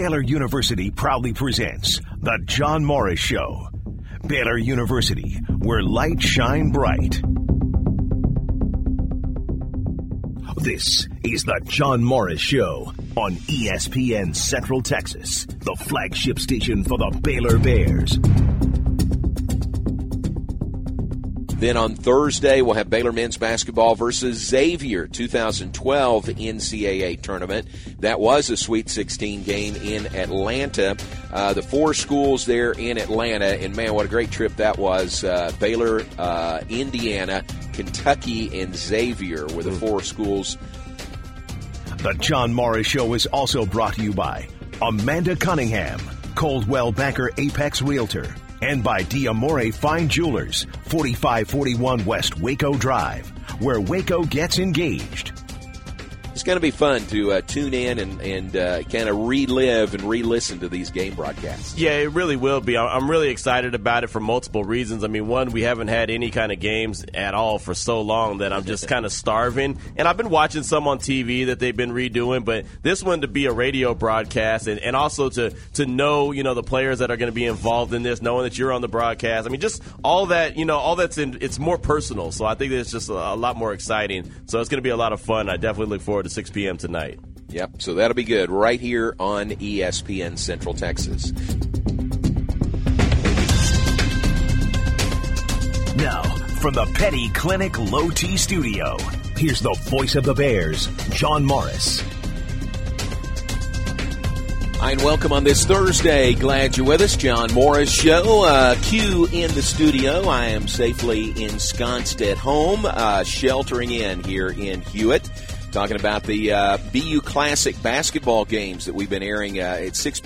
Baylor University proudly presents The John Morris Show. Baylor University, where light shine bright. This is The John Morris Show on ESPN Central Texas, the flagship station for the Baylor Bears. Then on Thursday, we'll have Baylor men's basketball versus Xavier 2012 NCAA tournament. That was a Sweet 16 game in Atlanta. Uh, the four schools there in Atlanta, and man, what a great trip that was. Uh, Baylor, uh, Indiana, Kentucky, and Xavier were the four schools. The John Morris Show is also brought to you by Amanda Cunningham, Coldwell Banker Apex Realtor and by Diamore Fine Jewelers, 4541 West Waco Drive, where Waco gets engaged. It's going to be fun to uh, tune in and, and uh, kind of relive and re-listen to these game broadcasts. Yeah, it really will be. I'm really excited about it for multiple reasons. I mean, one, we haven't had any kind of games at all for so long that I'm just kind of starving. And I've been watching some on TV that they've been redoing, but this one to be a radio broadcast and, and also to to know you know the players that are going to be involved in this, knowing that you're on the broadcast. I mean, just all that you know, all that's in. It's more personal, so I think it's just a, a lot more exciting. So it's going to be a lot of fun. I definitely look forward to 6 p.m. tonight. Yep, so that'll be good right here on ESPN Central Texas. Now, from the Petty Clinic Low T Studio, here's the voice of the Bears, John Morris. Hi, and welcome on this Thursday. Glad you're with us. John Morris Show. Uh, Q in the studio. I am safely ensconced at home, uh, sheltering in here in Hewitt. Talking about the uh, BU Classic basketball games that we've been airing uh, at 6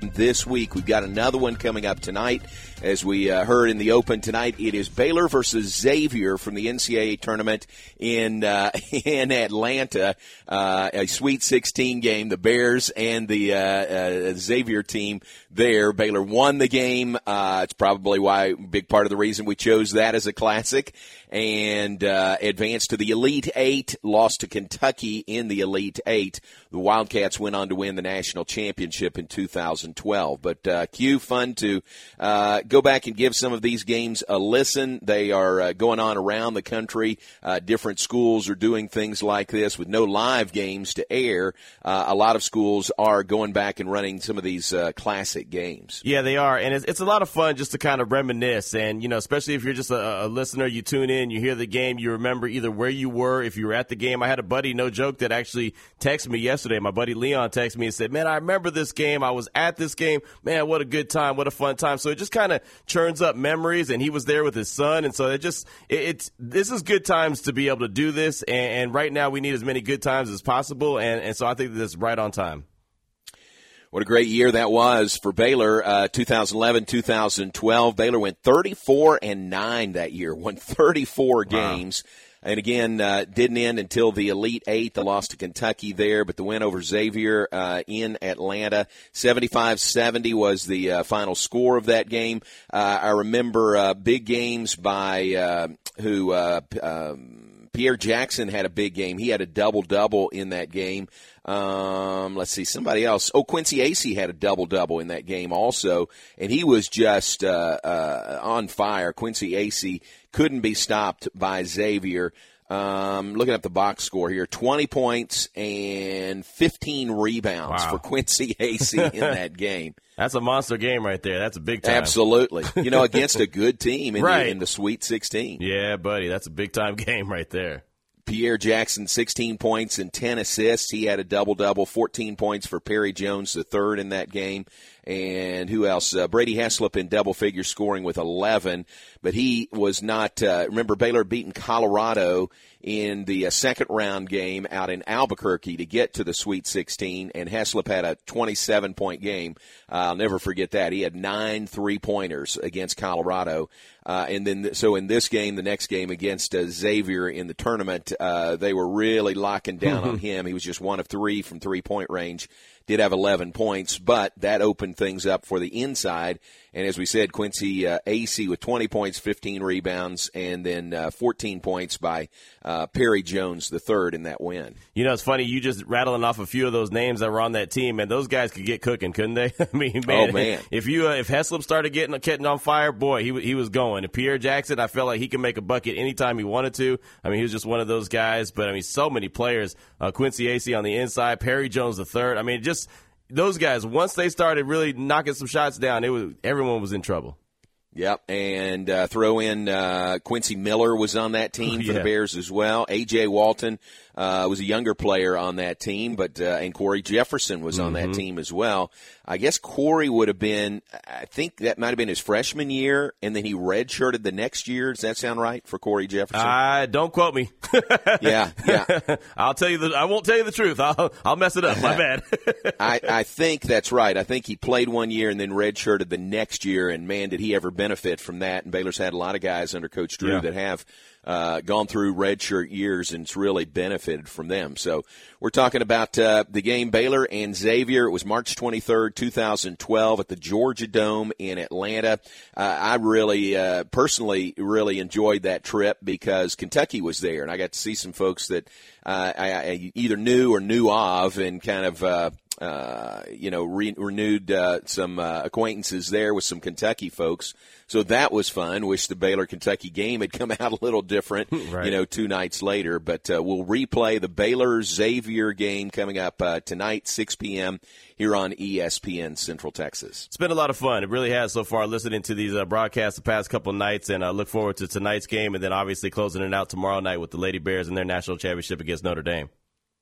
this week. We've got another one coming up tonight. As we uh, heard in the open tonight, it is Baylor versus Xavier from the NCAA tournament in uh, in Atlanta. Uh, a Sweet 16 game. The Bears and the uh, uh, Xavier team there. Baylor won the game. Uh, it's probably why big part of the reason we chose that as a classic and advanced to the Elite Eight. Lost to Kentucky in the Elite Eight. The Wildcats went on to win the national championship in 2012. But Q, fun to go back and give some of these games a listen. They are uh, going on around the country. Uh, different schools are doing things like this with no live games to air. Uh, a lot of schools are going back and running some of these uh, classic games. Yeah, they are, and it's, it's, a lot of fun just to kind of reminisce. And you know, especially if you're just a, a listener, you tune in, you hear the game, you remember either where you were, if you were at the game. I had a buddy, no joke, that actually texted me yesterday. My buddy Leon texted me and said, "Man, I remember this game. I was at this game. Man, what a good time, what a fun time." So it just kind of churns up memories, and he was there with his son, and so it just it, it's this is good times to be able to do this, and, and, right now we need as many good times as possible, and, and so I think that's right on time. What a great year that was for Baylor. Uh, 2011, 2012. Baylor went 34 and nine that year. Won 34 wow. games. And again, uh, didn't end until the Elite Eight. The loss to Kentucky there, but the win over Xavier uh, in Atlanta, 75-70 was the uh, final score of that game. Uh, I remember uh, big games by uh, who. Um, Pierre Jackson had a big game. He had a double double in that game. Um, let's see, somebody else. Oh, Quincy Acy had a double double in that game also, and he was just uh, uh, on fire. Quincy Acy couldn't be stopped by Xavier. Um, looking at the box score here, 20 points and 15 rebounds wow. for Quincy Acy in that game. That's a monster game right there. That's a big time. Absolutely. You know, against a good team in, right. the, in the Sweet 16. Yeah, buddy. That's a big time game right there. Pierre Jackson, 16 points and 10 assists. He had a double double, 14 points for Perry Jones, the third in that game. And who else? Uh, Brady Heslip in double figure scoring with 11, but he was not. Uh, remember, Baylor beaten Colorado in the uh, second round game out in Albuquerque to get to the Sweet 16, and Heslip had a 27 point game. I'll never forget that. He had nine three pointers against Colorado. Uh, and then, so in this game, the next game against uh, Xavier in the tournament, uh, they were really locking down on him. He was just one of three from three point range. Did have 11 points, but that opened things up for the inside. And as we said, Quincy uh, Acy with 20 points, 15 rebounds, and then uh, 14 points by uh, Perry Jones, the third in that win. You know, it's funny. You just rattling off a few of those names that were on that team, and those guys could get cooking, couldn't they? I mean, man, oh, man. if you uh, if Heslip started getting getting on fire, boy, he he was going. And Pierre Jackson, I felt like he could make a bucket anytime he wanted to. I mean, he was just one of those guys. But I mean, so many players. Uh, Quincy Acy on the inside, Perry Jones the third. I mean, just those guys, once they started really knocking some shots down, it was everyone was in trouble. Yep, and uh, throw in uh, Quincy Miller was on that team for yeah. the Bears as well. AJ Walton uh, was a younger player on that team, but uh, and Corey Jefferson was on mm-hmm. that team as well. I guess Corey would have been. I think that might have been his freshman year, and then he redshirted the next year. Does that sound right for Corey Jefferson? Uh, don't quote me. yeah, yeah. I'll tell you the. I won't tell you the truth. I'll I'll mess it up. My bad. I I think that's right. I think he played one year and then redshirted the next year, and man, did he ever benefit from that? And Baylor's had a lot of guys under Coach Drew yeah. that have uh, gone through redshirt years and it's really benefited from them. So we're talking about uh, the game Baylor and Xavier. It was March 23rd, 2012 at the Georgia Dome in Atlanta. Uh, I really, uh, personally, really enjoyed that trip because Kentucky was there and I got to see some folks that uh, I, I either knew or knew of and kind of uh, you know, re- renewed uh, some uh, acquaintances there with some Kentucky folks. So that was fun. Wish the Baylor Kentucky game had come out a little different, right. you know, two nights later. But uh, we'll replay the Baylor Xavier game coming up uh, tonight, 6 p.m. here on ESPN Central Texas. It's been a lot of fun. It really has so far listening to these uh, broadcasts the past couple nights, and I look forward to tonight's game, and then obviously closing it out tomorrow night with the Lady Bears and their national championship against Notre Dame.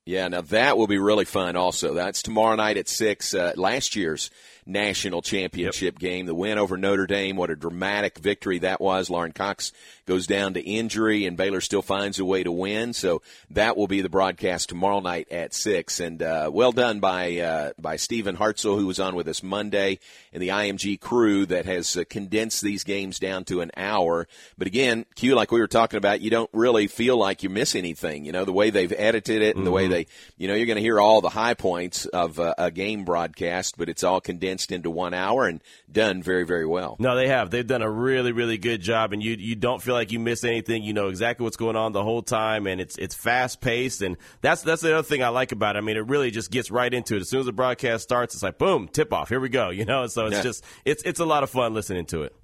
Yeah, now that will be really fun also. That's tomorrow night at 6. Uh, last year's national championship yep. game. The win over Notre Dame, what a dramatic victory that was. Lauren Cox goes down to injury, and Baylor still finds a way to win. So that will be the broadcast tomorrow night at six. And uh, well done by uh, by Stephen Hartzell, who was on with us Monday, and the IMG crew that has uh, condensed these games down to an hour. But again, Q, like we were talking about, you don't really feel like you miss anything. You know, the way they've edited it and mm-hmm. the way mm-hmm. they, you know, you're going to hear all the high points of uh, a game broadcast, but it's all condensed condensed into one hour and done very, very well. No, they have. They've done a really, really good job, and you you don't feel like you miss anything. You know exactly what's going on the whole time, and it's it's fast paced, and that's that's the other thing I like about it. I mean, it really just gets right into it. As soon as the broadcast starts, it's like boom, tip off, here we go. You know, so it's yeah. just it's it's a lot of fun listening to it.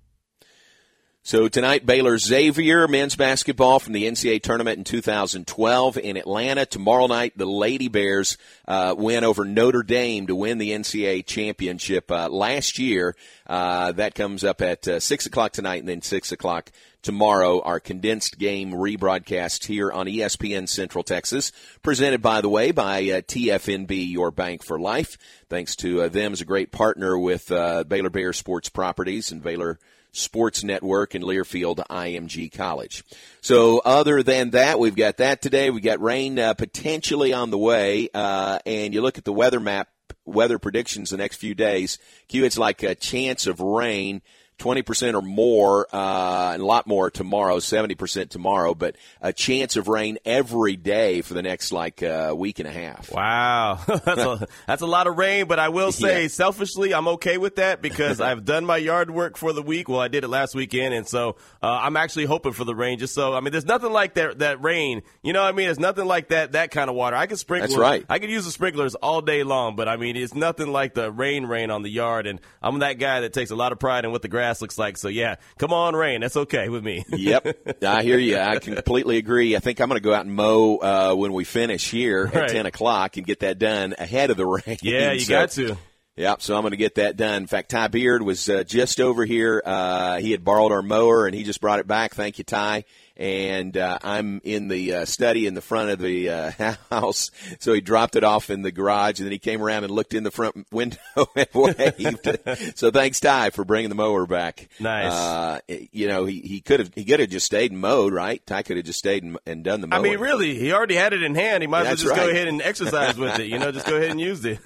So tonight, Baylor Xavier men's basketball from the NCAA tournament in 2012 in Atlanta. Tomorrow night, the Lady Bears uh, win over Notre Dame to win the NCAA championship uh, last year. Uh, that comes up at uh, six o'clock tonight, and then six o'clock tomorrow. Our condensed game rebroadcast here on ESPN Central Texas, presented by the way by uh, TFNB, your bank for life. Thanks to uh, them as a great partner with Baylor Bears Sports Properties and Baylor. Sports Network and Learfield IMG College. So other than that, we've got that today. We've got rain uh, potentially on the way, uh, and you look at the weather map, weather predictions the next few days. Q, it's like a chance of rain 20% or more, uh, and a lot more tomorrow, 70% tomorrow, but a chance of rain every day for the next like uh, week and a half. Wow. that's, a, that's a lot of rain, but I will say yeah. selfishly, I'm okay with that because I've done my yard work for the week. Well, I did it last weekend. And so uh, I'm actually hoping for the rain just so, I mean, there's nothing like that, that rain. You know what I mean? It's nothing like that, that kind of water. I can sprinkle. That's right. I could use the sprinklers all day long, but I mean, it's nothing like the rain rain on the yard. And I'm that guy that takes a lot of pride in what the grass grass looks like. So yeah, come on, rain. That's okay with me. yep, I hear you. I completely agree. I think I'm going to go out and mow uh, when we finish here right. at 10 o'clock and get that done ahead of the rain. Yeah, you so, got to. Yep, so I'm going to get that done. In fact, Ty Beard was uh, just over here. Uh, he had borrowed our mower and he just brought it back. Thank you, Ty and uh, I'm in the uh, study in the front of the uh, house. So he dropped it off in the garage, and then he came around and looked in the front window and waved. so thanks, Ty, for bringing the mower back. Nice. Uh, you know, he he could have he could have just stayed and mowed, right? Ty could have just stayed and, and done the mowing. I mean, really, he already had it in hand. He might as well just right. go ahead and exercise with it. You know, just go ahead and use it.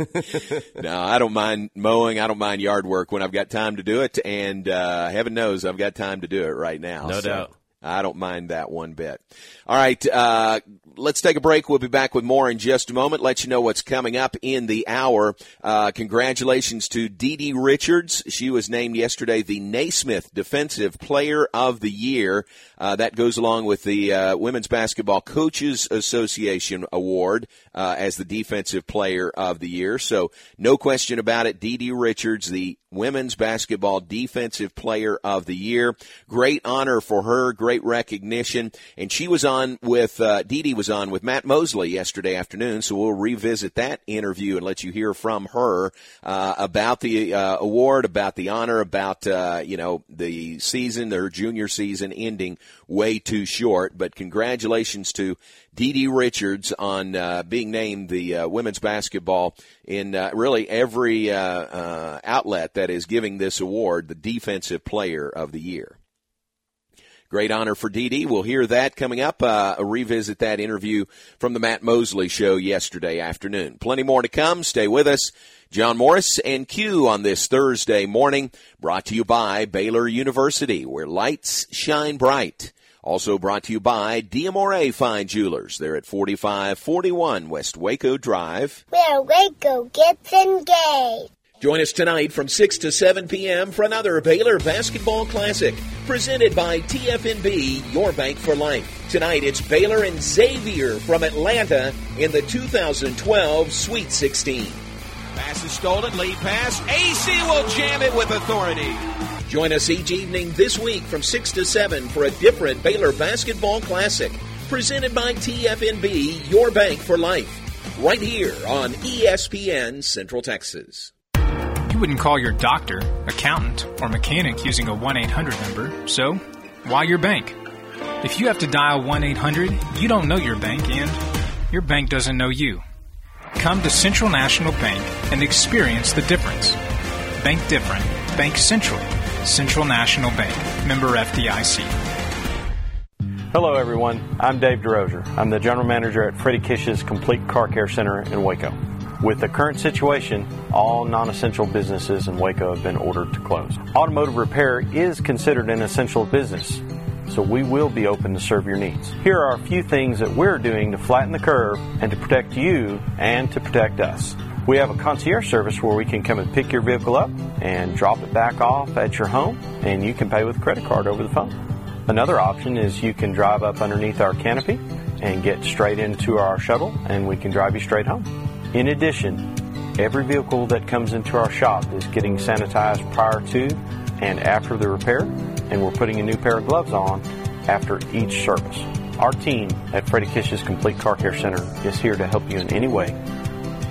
no, I don't mind mowing. I don't mind yard work when I've got time to do it, and uh, heaven knows I've got time to do it right now. No so. doubt. I don't mind that one bit. All right, uh, let's take a break. We'll be back with more in just a moment. Let you know what's coming up in the hour. Uh, congratulations to Didi Richards. She was named yesterday the Naismith Defensive Player of the Year. Uh, that goes along with the uh, Women's Basketball Coaches Association Award uh, as the Defensive Player of the Year. So no question about it. Didi Richards, the Women's Basketball Defensive Player of the Year. Great honor for her. Great recognition. And she was on with uh, Didi was on with Matt Mosley yesterday afternoon. So we'll revisit that interview and let you hear from her uh, about the uh, award, about the honor, about uh, you know the season, their junior season ending way too short. But congratulations to Didi Richards on uh, being named the uh, women's basketball in uh, really every outlet that is giving this award the defensive player of the year. Great honor for Dee. We'll hear that coming up. Uh, revisit that interview from the Matt Mosley show yesterday afternoon. Plenty more to come. Stay with us. John Morris and Q on this Thursday morning, brought to you by Baylor University, where lights shine bright. Also brought to you by Diamore Fine Jewelers. They're at 4541 West Waco Drive. Where Waco gets engaged. Join us tonight from 6 to 7 p.m. for another Baylor Basketball Classic, presented by TFNB, your bank for life. Tonight it's Baylor and Xavier from Atlanta in the 2012 Sweet 16. Pass is stolen, lead pass. Acy will jam it with authority. Join us each evening this week from 6 to 7 for a different Baylor Basketball Classic, presented by TFNB, your bank for life, right here on ESPN Central Texas. You wouldn't call your doctor, accountant, or mechanic using a 1 800 number, so why your bank? If you have to dial 1 800, you don't know your bank and your bank doesn't know you. Come to Central National Bank and experience the difference. Bank different. Bank Central. Central National Bank. Member FDIC. Hello, everyone. I'm Dave DeRozier. I'm the general manager at Freddie Kish's Complete Car Care Center in Waco. With the current situation, all non essential businesses in Waco have been ordered to close. Automotive repair is considered an essential business, so we will be open to serve your needs. Here are a few things that we're doing to flatten the curve and to protect you and to protect us. We have a concierge service where we can come and pick your vehicle up and drop it back off at your home, and you can pay with credit card over the phone. Another option is you can drive up underneath our canopy and get straight into our shuttle, and we can drive you straight home. In addition, every vehicle that comes into our shop is getting sanitized prior to and after the repair, and we're putting a new pair of gloves on after each service. Our team at Freddie Kish's Complete Car Care Center is here to help you in any way.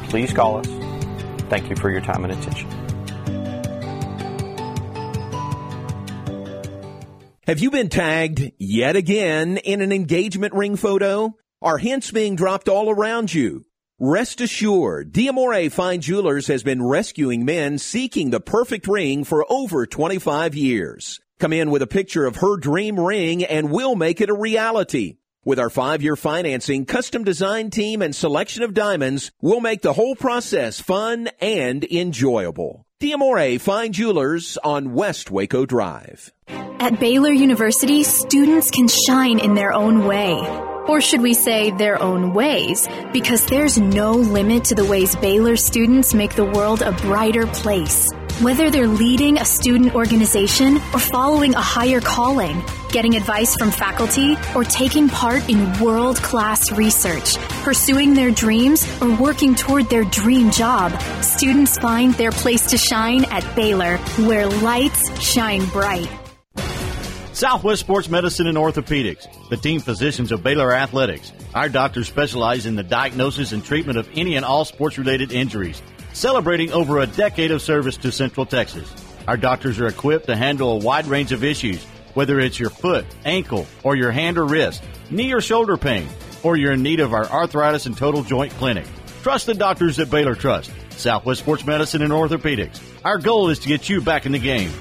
Please call us. Thank you for your time and attention. Have you been tagged yet again in an engagement ring photo? Are hints being dropped all around you? Rest assured, Diamore Fine Jewelers has been rescuing men seeking the perfect ring for over 25 years. Come in with a picture of her dream ring and we'll make it a reality. With our five-year financing, custom design team, and selection of diamonds, we'll make the whole process fun and enjoyable. Diamore Fine Jewelers on West Waco Drive. At Baylor University, students can shine in their own way. Or should we say their own ways? Because there's no limit to the ways Baylor students make the world a brighter place. Whether they're leading a student organization or following a higher calling, getting advice from faculty, or taking part in world class research, pursuing their dreams, or working toward their dream job, students find their place to shine at Baylor, where lights shine bright. Southwest Sports Medicine and Orthopedics, the team physicians of Baylor Athletics. Our doctors specialize in the diagnosis and treatment of any and all sports related injuries, celebrating over a decade of service to Central Texas. Our doctors are equipped to handle a wide range of issues, whether it's your foot, ankle, or your hand or wrist, knee or shoulder pain, or you're in need of our arthritis and total joint clinic. Trust the doctors at Baylor Trust, Southwest Sports Medicine and Orthopedics. Our goal is to get you back in the game.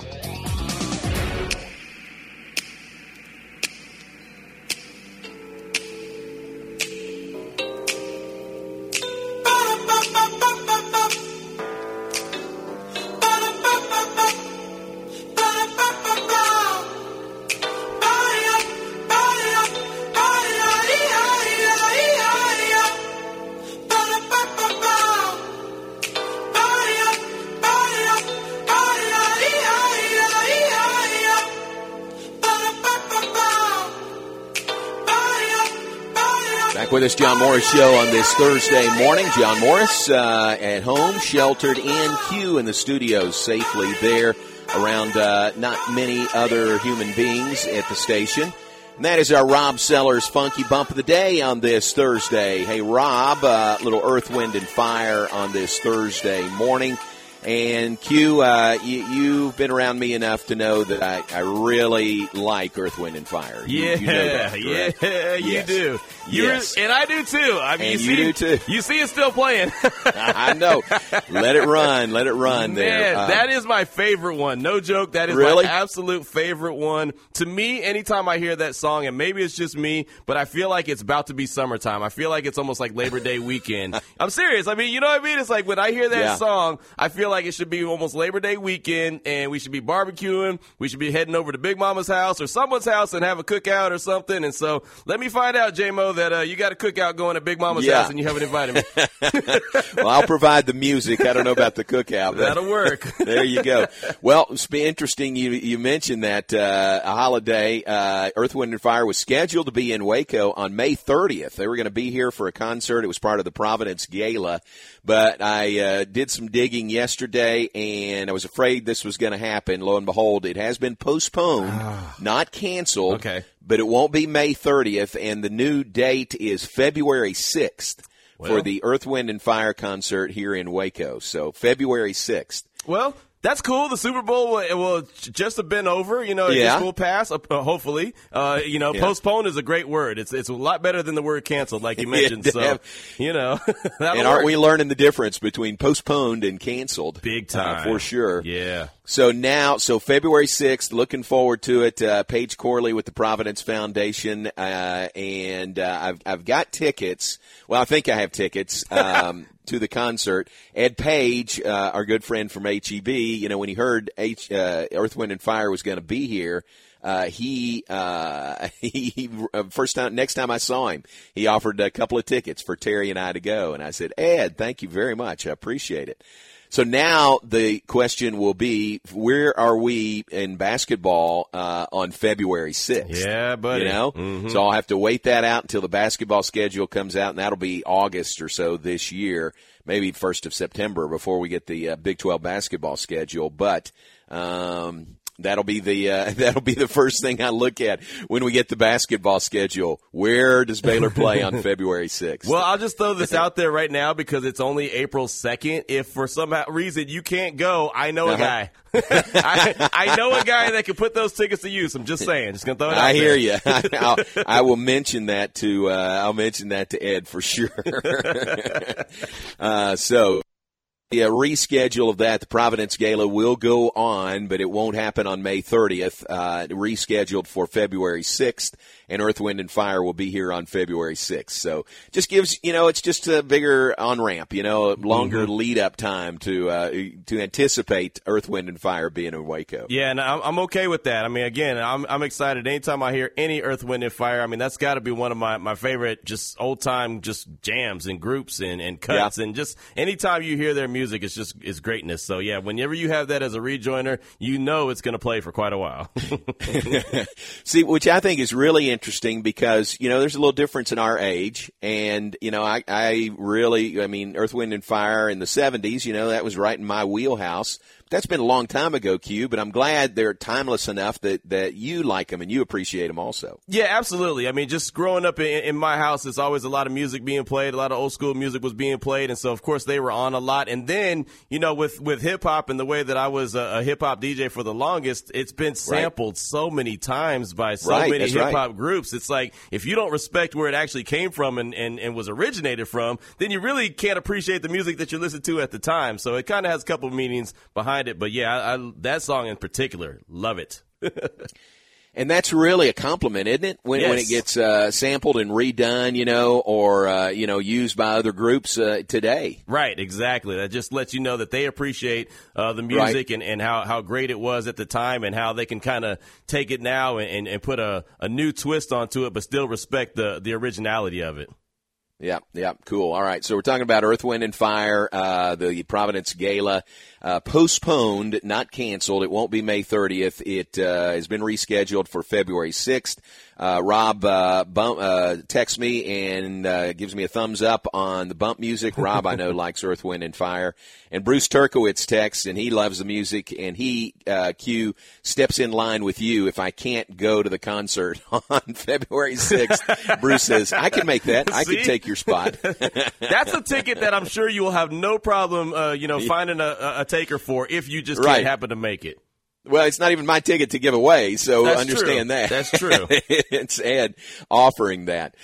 Show on this Thursday morning. John Morris uh, at home, sheltered in Q in the studios, safely there around uh, not many other human beings at the station. And that is our Rob Sellers Funky Bump of the Day on this Thursday. Hey, Rob, uh, little Earth, Wind, and Fire on this Thursday morning. And Q, uh, you, have been around me enough to know that I, I really like Earth, Wind, and Fire. You, yeah, you know that, yeah, you yes. do. You yes. and I do too. I mean, and you, you see, do too. You see it still playing. I know. Let it run. Let it run. Man, there. Uh, that is my favorite one. No joke. That is really? my absolute favorite one. To me, anytime I hear that song, and maybe it's just me, but I feel like it's about to be summertime. I feel like it's almost like Labor Day weekend. I'm serious. I mean, you know what I mean? It's like when I hear that yeah. song, I feel like it should be almost Labor Day weekend, and we should be barbecuing. We should be heading over to Big Mama's house or someone's house and have a cookout or something. And so let me find out, JMO, that uh, you got a cookout going at Big Mama's yeah. house and you haven't invited me. well, I'll provide the music. I don't know about the cookout. That'll work. there you go. Well, it's been interesting. You you mentioned that uh, a holiday, uh, Earth, Wind, and Fire was scheduled to be in Waco on May 30th. They were going to be here for a concert. It was part of the Providence Gala. But I uh, did some digging yesterday, and I was afraid this was going to happen. Lo and behold, it has been postponed, not canceled. Okay. But it won't be May 30th, and the new date is February 6th Well. for the Earth, Wind, and Fire concert here in Waco. So February 6th. Well, that's cool. The Super Bowl will, will just have been over. You know, it Yeah. will pass. Uh, hopefully, uh, you know, Yeah. postpone is a great word. It's it's a lot better than the word canceled, like you mentioned. so, you know, And aren't work. we learning the difference between postponed and canceled? big Uh, time for sure. Yeah. So now, so February 6th, looking forward to it. Uh, Paige Corley with the Providence Foundation. Uh, and uh, I've, I've got tickets. Well, I think I have tickets um, to the concert. Ed Page, uh, our good friend from HEB, you know, when he heard H, uh, Earth, Wind, and Fire was going to be here, uh, he, uh, he, uh, first time, next time I saw him, he offered a couple of tickets for Terry and I to go. And I said, Ed, thank you very much. I appreciate it. So now the question will be, where are we in basketball uh, on February 6th? Yeah, buddy. You know? Mhm. So I'll have to wait that out until the basketball schedule comes out, and that'll be August or so this year, maybe 1st of September before we get the uh, Big 12 basketball schedule. But um, that'll be the uh, that'll be the first thing I look at when we get the basketball schedule. Where does Baylor play on February 6th? Well, I'll just throw this out there right now because it's only April 2nd. If for some reason you can't go, I know a Uh-huh. guy. I, I know a guy that can put those tickets to use. I'm just saying. Just to throw it out I hear there. you. I'll, I will mention that to uh, I'll mention that to Ed for sure. uh, so. The uh, reschedule of that, the Providence Gala will go on, but it won't happen on May 30th. Uh, rescheduled for February 6th, and Earth, Wind, and Fire will be here on February 6th. So just gives, you know, it's just a bigger on ramp, you know, longer lead up time to uh, to anticipate Earth, Wind, and Fire being in Waco. Yeah, and I'm, I'm okay with that. I mean, again, I'm, I'm excited. Anytime I hear any Earth, Wind, and Fire, I mean, that's got to be one of my, my favorite just old time just jams and groups and, and cuts. And just anytime you hear their music, it's just it's greatness. So, yeah, whenever you have that as a rejoiner, you know it's going to play for quite a while. See, which I think is really interesting because, you know, there's a little difference in our age. And, you know, I, I really, I mean, Earth, Wind, and Fire in the 70s, you know, that was right in my wheelhouse. That's been a long time ago, Q, but I'm glad they're timeless enough that, that you like them and you appreciate them also. Yeah, absolutely. I mean, just growing up in, in my house, there's always a lot of music being played. A lot of old school music was being played, and so of course they were on a lot. And then, you know, with with hip hop and the way that I was a, a hip hop DJ for the longest, it's been sampled so many times by so Right, many hip right. hop groups. It's like if you don't respect where it actually came from and, and, and was originated from, then you really can't appreciate the music that you listened to at the time. So it kind of has a couple of meanings behind it. But yeah, I, I, that song in particular, love it. And that's really a compliment, isn't it? When, when it gets uh, sampled and redone, you know, or, uh, you know, used by other groups uh, today. Right, exactly. That just lets you know that they appreciate uh, the Right. music and, and how, how great it was at the time and how they can kind of take it now and, and, and put a, a new twist onto it, but still respect the, the originality of it. Yeah, yeah, cool. All right, so we're talking about Earth, Wind, and Fire, uh, the Providence Gala, uh, postponed, not canceled. It won't be May 30th. It uh, has been rescheduled for February 6th. Uh, Rob uh, bump, uh, texts me and uh, gives me a thumbs up on the bump music. Rob, I know, likes Earth, Wind, and Fire. And Bruce Turkowitz texts, and he loves the music. And he, uh, Q, steps in line with you if I can't go to the concert on February 6th. Bruce says, I can make that. I can take your spot. That's a ticket that I'm sure you will have no problem, uh, you know, finding a, a taker for if you just can't happen to make it. Well, it's not even my ticket to give away, so That's understand true. that. That's true. it's Ed offering that.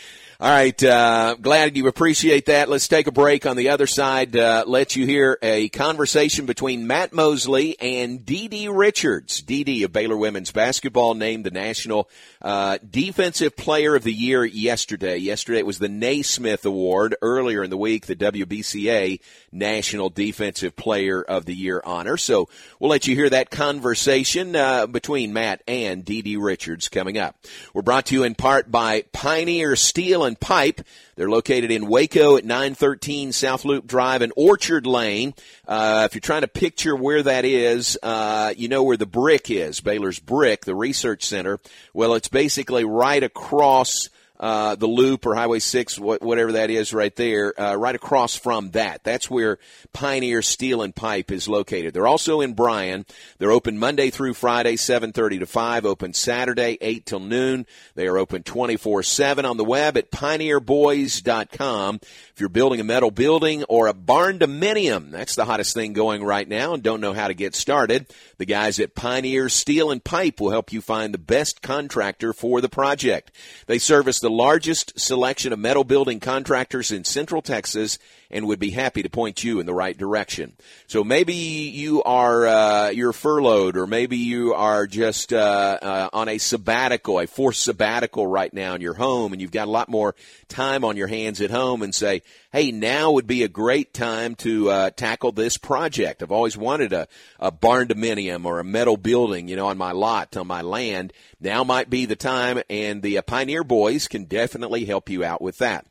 All right, uh, glad you appreciate that. Let's take a break on the other side. Uh, let you hear a conversation between Matt Mosley and Dee Richards. Dee of Baylor women's basketball named the National uh, Defensive Player of the Year yesterday. Yesterday it was the Naismith Award. Earlier in the week, the WBCA National Defensive Player of the Year honor. So we'll let you hear that conversation uh, between Matt and Dee Richards coming up. We're brought to you in part by Pioneer Steel and Pipe. They're located in Waco at 913 South Loop Drive and Orchard Lane. Uh, if you're trying to picture where that is, uh, you know where the brick is, Baylor's Brick, the research center. Well, it's basically right across uh, the loop or Highway 6, wh- whatever that is right there, uh, right across from that. That's where Pioneer Steel and Pipe is located. They're also in Bryan. They're open Monday through Friday, 7.30 to 5, open Saturday, 8 till noon. They are open 24-7 on the web at pioneerboys.com. If you're building a metal building or a barn dominium, that's the hottest thing going right now and don't know how to get started, the guys at Pioneer Steel and Pipe will help you find the best contractor for the project. They service the largest selection of metal building contractors in Central Texas and would be happy to point you in the right direction. So maybe you are uh, you're furloughed, or maybe you are just uh, uh, on a sabbatical, a forced sabbatical right now in your home, and you've got a lot more time on your hands at home, and say, "Hey, now would be a great time to uh, tackle this project. I've always wanted a, a barn dominium or a metal building, you know, on my lot, on my land. Now might be the time, and the uh, Pioneer Boys can definitely help you out with that."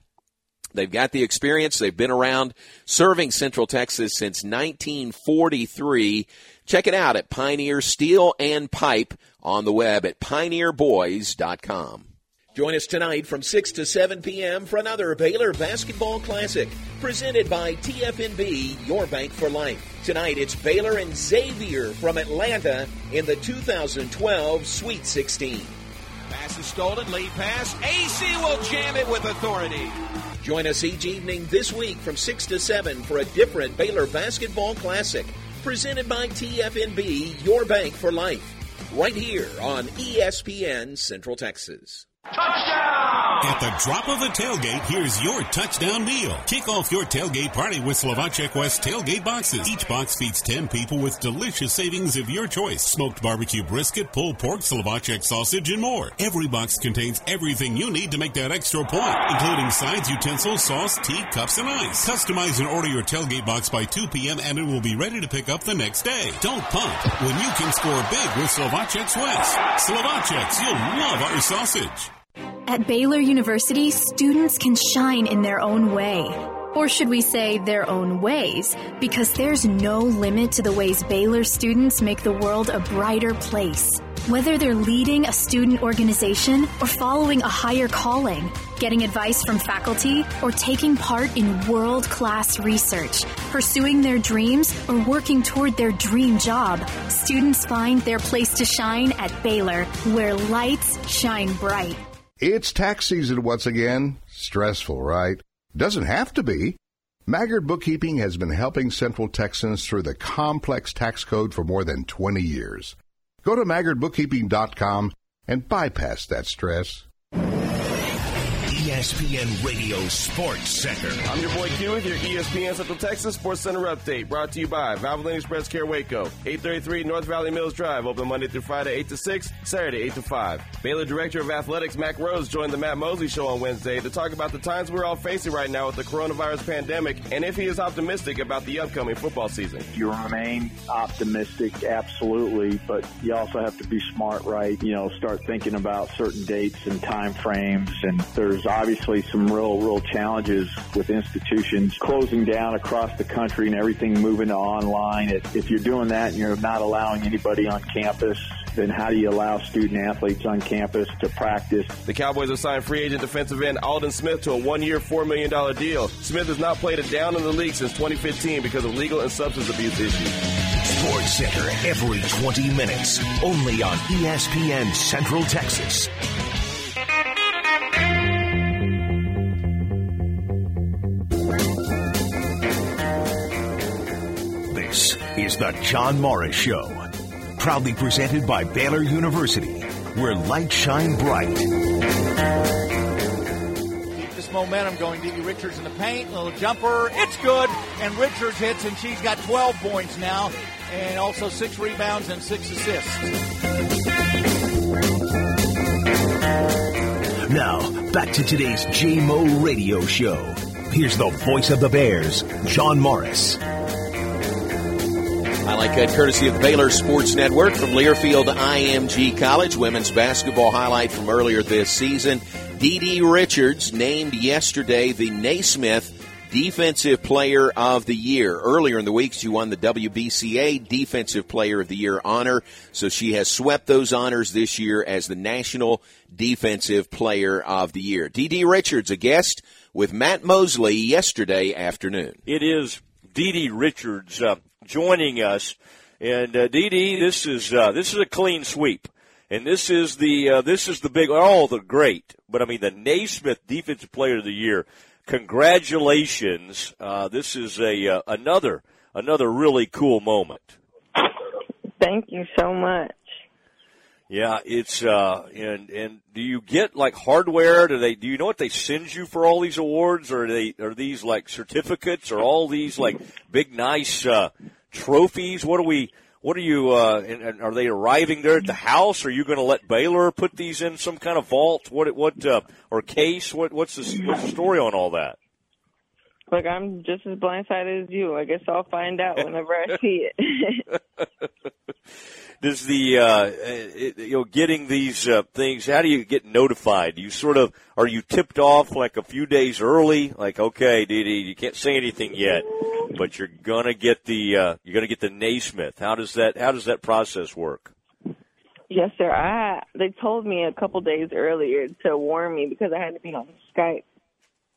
They've got the experience. They've been around serving Central Texas since 1943. Check it out at Pioneer Steel and Pipe on the web at pioneerboys.com. Join us tonight from 6 to 7 p.m. for another Baylor Basketball Classic presented by TFNB, your bank for life. Tonight it's Baylor and Xavier from Atlanta in the 2012 Sweet 16. Pass is stolen, lead pass. Acy will jam it with authority. Join us each evening this week from 6 to 7 for a different Baylor Basketball Classic presented by TFNB, your bank for life, right here on ESPN Central Texas. At the drop of a tailgate, here's your touchdown deal. Kick off your tailgate party with Slovacek West tailgate boxes. Each box feeds 10 people with delicious savings of your choice. Smoked barbecue brisket, pulled pork, Slovacek sausage, and more. Every box contains everything you need to make that extra point, including sides, utensils, sauce, tea, cups, and ice. Customize and order your tailgate box by 2 p.m. and it will be ready to pick up the next day. Don't pump when you can score big with Slovacek's West. Slovacek's, you'll love our sausage. At Baylor University, students can shine in their own way. Or should we say their own ways? Because there's no limit to the ways Baylor students make the world a brighter place. Whether they're leading a student organization or following a higher calling, getting advice from faculty, or taking part in world class research, pursuing their dreams, or working toward their dream job, students find their place to shine at Baylor, where lights shine bright. It's tax season once again. Stressful, right? Doesn't have to be. Maggard Bookkeeping has been helping Central Texans through the complex tax code for more than 20 years. Go to maggardbookkeeping.com and bypass that stress. ESPN Radio Sports Center. I'm your boy Q with your ESPN Central Texas Sports Center update. Brought to you by Valvoline Express Care Waco, 833 North Valley Mills Drive. Open Monday through Friday, 8 to 6, Saturday, 8 to 5. Baylor Director of Athletics Mack Rhoades joined the Matt Mosley Show on Wednesday to talk about the times we're all facing right now with the coronavirus pandemic and if he is optimistic about the upcoming football season. You remain optimistic, absolutely, but you also have to be smart, right? You know, start thinking about certain dates and time frames. And there's obviously some real, real challenges with institutions closing down across the country and everything moving to online. If, if you're doing that and you're not allowing anybody on campus, then how do you allow student athletes on campus to practice? The Cowboys have signed free agent defensive end Aldon Smith to a one-year, $4 million deal. Smith has not played a down in the league since 2015 because of legal and substance abuse issues. Sports Center every 20 minutes, only on ESPN Central Texas. Is the John Morris Show, proudly presented by Baylor University, where light shine bright. Keep this momentum going. Didi Richards in the paint, little jumper, it's good, and Richards hits, and she's got 12 points now, and also six rebounds and six assists. Now, back to today's JMO radio show. Here's the voice of the Bears, John Morris. Like that courtesy of Baylor Sports Network from Learfield IMG College. Women's basketball highlight from earlier this season. Didi Richards named yesterday the Naismith Defensive Player of the Year. Earlier in the week, she won the WBCA Defensive Player of the Year honor. So she has swept those honors this year as the National Defensive Player of the Year. D.D. Richards, a guest with Matt Mosley yesterday afternoon. It is D.D. Richards uh, joining us, and uh, Didi, this is uh, this is a clean sweep, and this is the uh, this is the big all the great, but I mean the Naismith Defensive Player of the Year. Congratulations! Uh, this is a uh, another another really cool moment. Thank you so much. Yeah, it's uh and and do you get like hardware? Do they do you know what they send you for all these awards or are they are these like certificates or all these like big nice uh trophies? What are we what are you uh and, are they arriving there at the house? Are you going to let Baylor put these in some kind of vault? What what uh or case? What what's the, what's the story on all that? Look, I'm just as blindsided as you. I guess I'll find out whenever I see it. does the uh, it, you know getting these uh, things? How do you get notified? Do you sort of are you tipped off like a few days early? Like, okay, Didi, you can't say anything yet, but you're gonna get the uh, you're gonna get the Naismith. How does that How does that process work? yes, sir. I they told me a couple days earlier to warn me because I had to be on Skype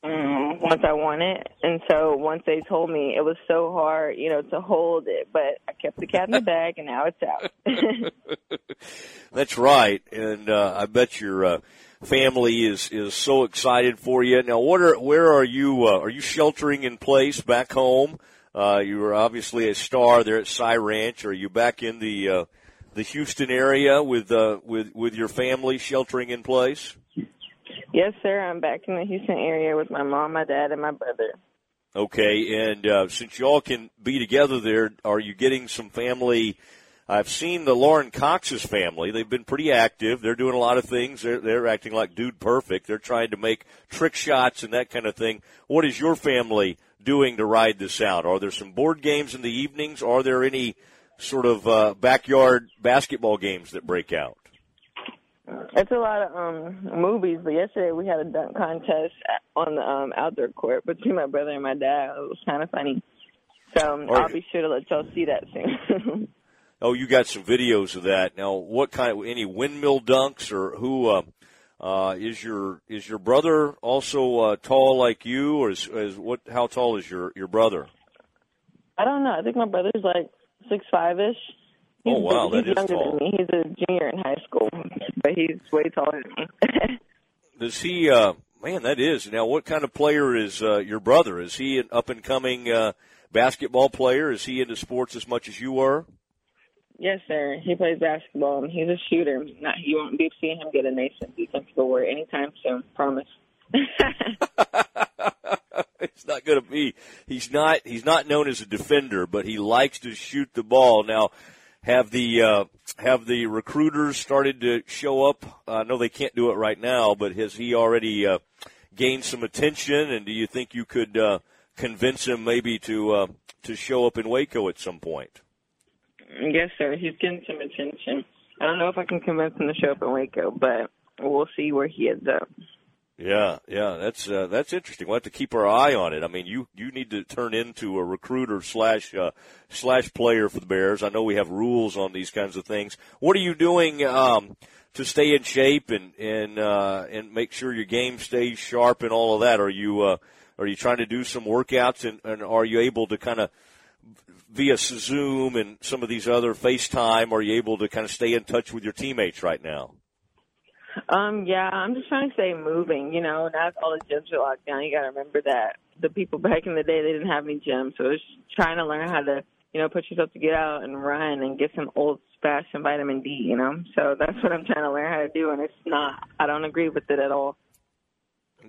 um, once I won it, and so once they told me, it was so hard, you know, to hold it. But I kept the cat in the bag, and now it's out. That's right, and uh, I bet your uh, family is is so excited for you. Now, what are where are you? Uh, are you sheltering in place back home? Uh, you were obviously a star there at Cy Ranch. Are you back in the uh, the Houston area with uh, with with your family sheltering in place? Yes, sir. I'm back in the Houston area with my mom, my dad, and my brother. Okay, and uh, since y'all can be together there, are you getting some family? I've seen the Lauren Cox's family. They've been pretty active. They're doing a lot of things. They're, they're acting like dude perfect. They're trying to make trick shots and that kind of thing. What is your family doing to ride this out? Are there some board games in the evenings? Are there any sort of uh, backyard basketball games that break out? It's a lot of um movies, but yesterday we had a dunk contest on the um outdoor court between my brother and my dad. It was kind of funny. So um, I'll be sure to let y'all see that soon. Oh, you got some videos of that. Now, what kind of any windmill dunks or who uh, uh, is your is your brother also uh, tall like you, or is, is what? How tall is your your brother? I don't know. I think my brother's like six five ish. Oh wow, he's that is younger tall. than me. He's a junior in high school, but he's way taller than me. Does he? Uh, man, that is now. What kind of player is uh, your brother? Is he an up and coming uh, basketball player? Is he into sports as much as you were? yes, sir. He plays basketball and he's a shooter. Not you won't be seeing him get a nation defensive award anytime soon. Promise. it's not going to be. He's not. He's not known as a defender, but he likes to shoot the ball. Now, have the uh, have the recruiters started to show up? I know they can't do it right now, but has he already uh, gained some attention? And do you think you could uh, convince him maybe to uh, to show up in Waco at some point? Yes, sir. He's getting some attention. I don't know if I can convince him to show up in Waco, but we'll see where he ends up. Yeah, yeah, that's uh, that's interesting. We'll have to keep our eye on it. I mean, you you need to turn into a recruiter slash uh, slash player for the Bears. I know we have rules on these kinds of things. What are you doing um, to stay in shape and and uh, and make sure your game stays sharp and all of that? Are you uh, are you trying to do some workouts and, and are you able to kind of via Zoom and some of these other FaceTime? Are you able to kind of stay in touch with your teammates right now? Um, yeah, I'm just trying to stay moving. You know, now all the gyms are locked down. You got to remember that the people back in the day they didn't have any gyms, so it's trying to learn how to, you know, put yourself to get out and run and get some old fashioned vitamin D. You know, so that's what I'm trying to learn how to do, and it's not. I don't agree with it at all.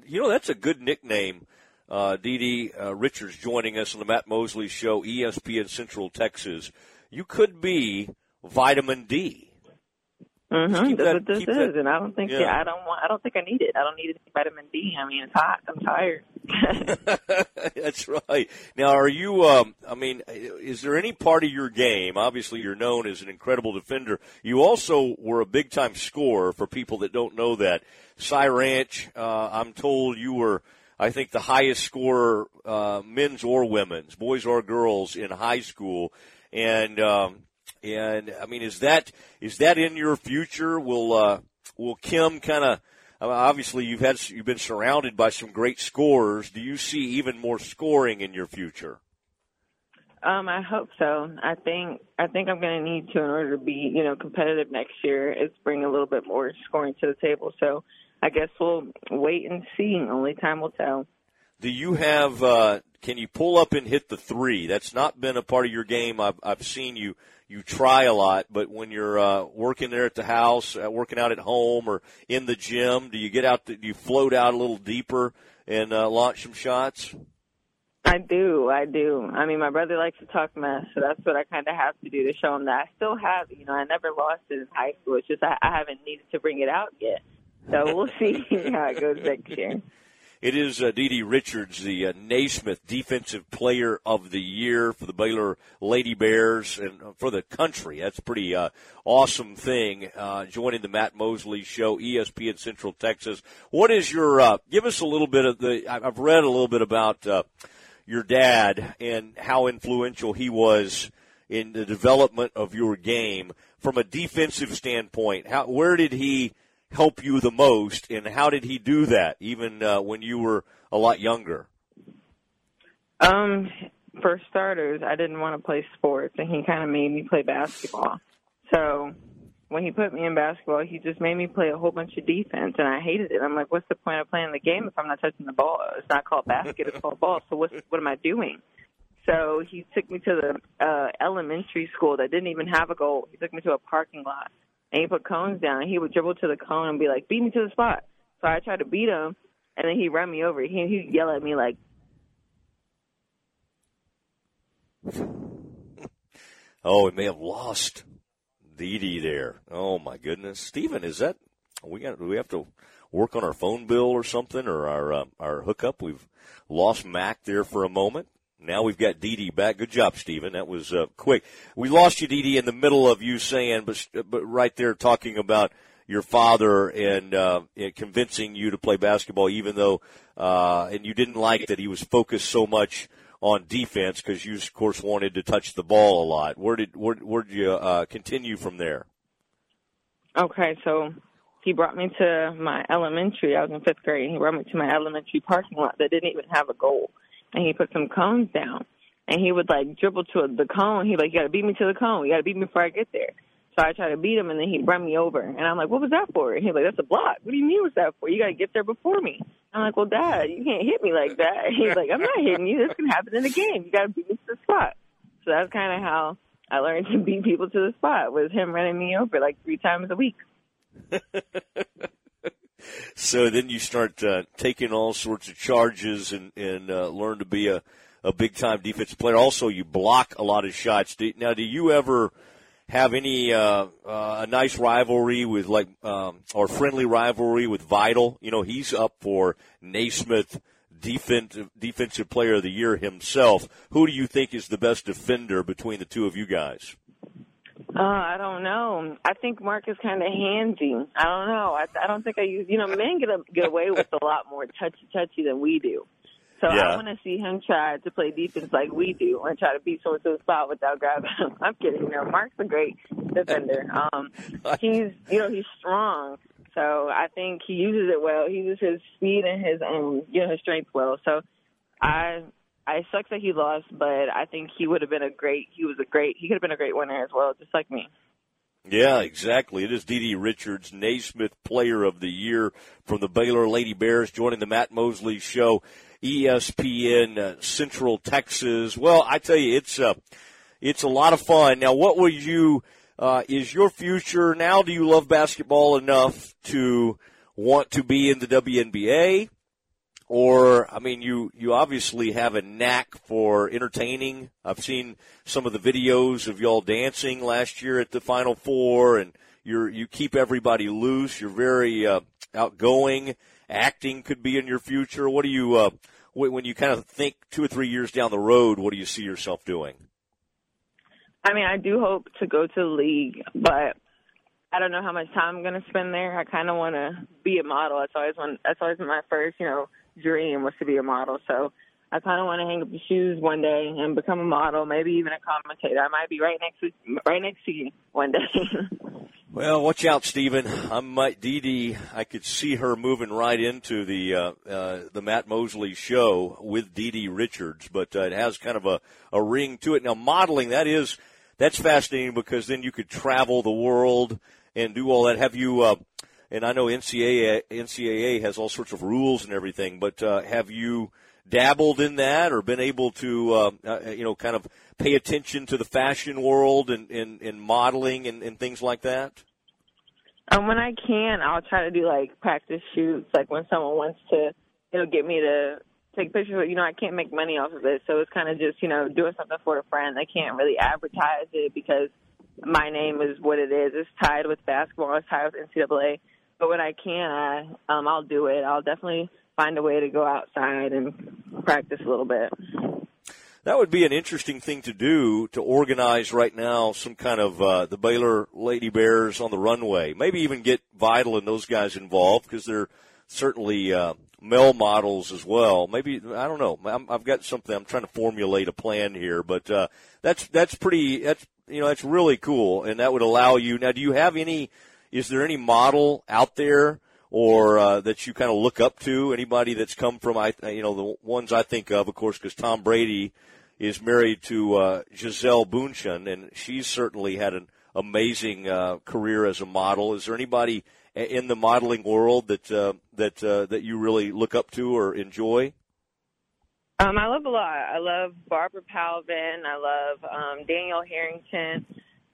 You know, that's a good nickname. Uh, Dee uh, Richards joining us on the Matt Mosley Show, ESPN Central Texas. You could be vitamin D. Mm-hmm. That's that- what this is, that- and I don't think yeah. yeah. I don't want. I don't think I need it. I don't need any vitamin D. I mean, it's hot. I'm tired. That's right. Now, are you? Um, I mean, is there any part of your game? Obviously, you're known as an incredible defender. You also were a big time scorer. For people that don't know that, Cy Ranch, uh, I'm told you were. I think the highest scorer, uh, men's or women's, boys or girls, in high school, and um, and I mean, is that is that in your future? Will uh, will Kim kind of? Obviously, you've had you've been surrounded by some great scorers. Do you see even more scoring in your future? Um, I hope so. I think I think I'm going to need to in order to be, you know, competitive next year. Is bring a little bit more scoring to the table. So I guess we'll wait and see. Only time will tell. Do you have? Uh, can you pull up and hit the three? That's not been a part of your game. I've I've seen you you try a lot, but when you're uh, working there at the house, uh, working out at home, or in the gym, do you get out? Do you float out a little deeper and uh, launch some shots? I do, I do. I mean, my brother likes to talk mess, so that's what I kind of have to do to show him that I still have. You know, I never lost it in high school. It's just I, I haven't needed to bring it out yet. So we'll see how it goes next year. It is uh, Didi Richards, the uh, Naismith Defensive Player of the Year for the Baylor Lady Bears and uh, for the country. That's a pretty uh, awesome thing. Uh, joining the Matt Mosley Show, ESPN Central Texas. What is your? Uh, give us a little bit of the. I've read a little bit about uh, your dad and how influential he was in the development of your game from a defensive standpoint. How? Where did he? Help you the most, and how did he do that, even uh, when you were a lot younger? Um, for starters, I didn't want to play sports, and he kind of made me play basketball. So when he put me in basketball, he just made me play a whole bunch of defense, and I hated it. I'm like, what's the point of playing the game if I'm not touching the ball? It's not called basket; it's called ball. So what's what am I doing? So he took me to the uh, elementary school that didn't even have a goal. He took me to a parking lot, and he put cones down. He would dribble to the cone and be like, "Beat me to the spot." So I tried to beat him, and then he run me over. He he'd yell at me like, Oh, we may have lost Didi there. Oh my goodness, Stephen, is that we got? Do we have to work on our phone bill or something, or our uh, our hookup? We've lost Mac there for a moment. Now we've got Dee back. Good job, Stephen. That was uh, quick. We lost you, Dee, in the middle of you saying, but but right there talking about your father and, uh, and convincing you to play basketball, even though uh, and you didn't like that he was focused so much on defense because you, of course, wanted to touch the ball a lot. Where did where where did you uh, continue from there? Okay, so he brought me to my elementary. I was in fifth grade. He brought me to my elementary parking lot that didn't even have a goal, and he put some cones down. And he would like dribble to the cone. He'd like, "You got to beat me to the cone. You got to beat me before I get there." So I tried to beat him, and then he'd run me over. And I'm like, "What was that for?" And he's like, "That's a block. What do you mean what's that for? You got to get there before me." I'm like, "Well, Dad, you can't hit me like that." He's like, "I'm not hitting you. This can happen in the game. You got to beat me to the spot." So that's kind of how I learned to beat people to the spot was him running me over like three times a week. So then you start uh, taking all sorts of charges and and uh, learn to be a a big time defensive player. Also, you block a lot of shots. Do, now, do you ever have any uh, uh, a nice rivalry with like um, or friendly rivalry with Vital? You know, he's up for Naismith defensive defensive player of the year himself. Who do you think is the best defender between the two of you guys? Uh, I don't know. I think Mark is kind of handsy. I don't know. I, I don't think I use. You know, men get a, get away with a lot more touchy touchy than we do. So Yeah. I want to see him try to play defense like we do and try to beat someone to the spot without grabbing him. I'm kidding. Know, Mark's a great defender. Um, he's you know he's strong. So I think he uses it well. He uses his speed and his um you know his strength well. So I I sucks that he lost, but I think he would have been a great. He was a great. He could have been a great winner as well, just like me. Yeah, exactly. It is Dee Richards, Naismith Player of the Year from the Baylor Lady Bears, joining the Matt Mosley Show, ESPN uh, Central Texas. Well, I tell you, it's uh, it's a lot of fun. Now, what would you? Uh, is your future now? Do you love basketball enough to want to be in the WNBA? Or, I mean, you, you obviously have a knack for entertaining. I've seen some of the videos of y'all dancing last year at the Final Four, and you're, you keep everybody loose. You're very uh, outgoing. Acting could be in your future. What do you, uh, when when you kind of think two or three years down the road, what do you see yourself doing? I mean, I do hope to go to the league, but I don't know how much time I'm going to spend there. I kind of want to be a model. That's always one. That's always my first, you know, dream was to be a model. So I kind of want to hang up the shoes one day and become a model, maybe even a commentator. I might be right next to right next to you one day. Well, watch out, Stephen. I might Didi. I could see her moving right into the uh, uh, the Matt Mosley show with Didi Richards, but uh, it has kind of a, a ring to it. Now, modeling that is that's fascinating because then you could travel the world and do all that. Have you? Uh, and I know NCAA NCAA has all sorts of rules and everything, but uh, have you dabbled in that or been able to uh, uh, you know kind of pay attention to the fashion world and, and, and modeling and, and things like that? Um, when I can, I'll try to do like practice shoots, like when someone wants to, you know, get me to take pictures. But, you know, I can't make money off of it, so it's kind of just, you know, doing something for a friend. I can't really advertise it because my name is what it is. It's tied with basketball. It's tied with NCAA. But when I can, I um, I'll do it. I'll definitely find a way to go outside and practice a little bit. That would be an interesting thing to do to organize right now some kind of uh, the Baylor Lady Bears on the runway. Maybe even get Vital and those guys involved because they're certainly uh, male models as well. Maybe I don't know. I'm, I've got something. I'm trying to formulate a plan here, but uh, that's that's pretty. That's you know that's really cool, and that would allow you. Now, do you have any? Is there any model out there? Or uh, that you kind of look up to anybody that's come from I you know the ones I think of of course because Tom Brady is married to uh, Gisele Bündchen, and she's certainly had an amazing uh, career as a model. Is there anybody in the modeling world that uh, that uh, that you really look up to or enjoy? Um, I love a lot. I love Barbara Palvin. I love um, Danielle Herrington.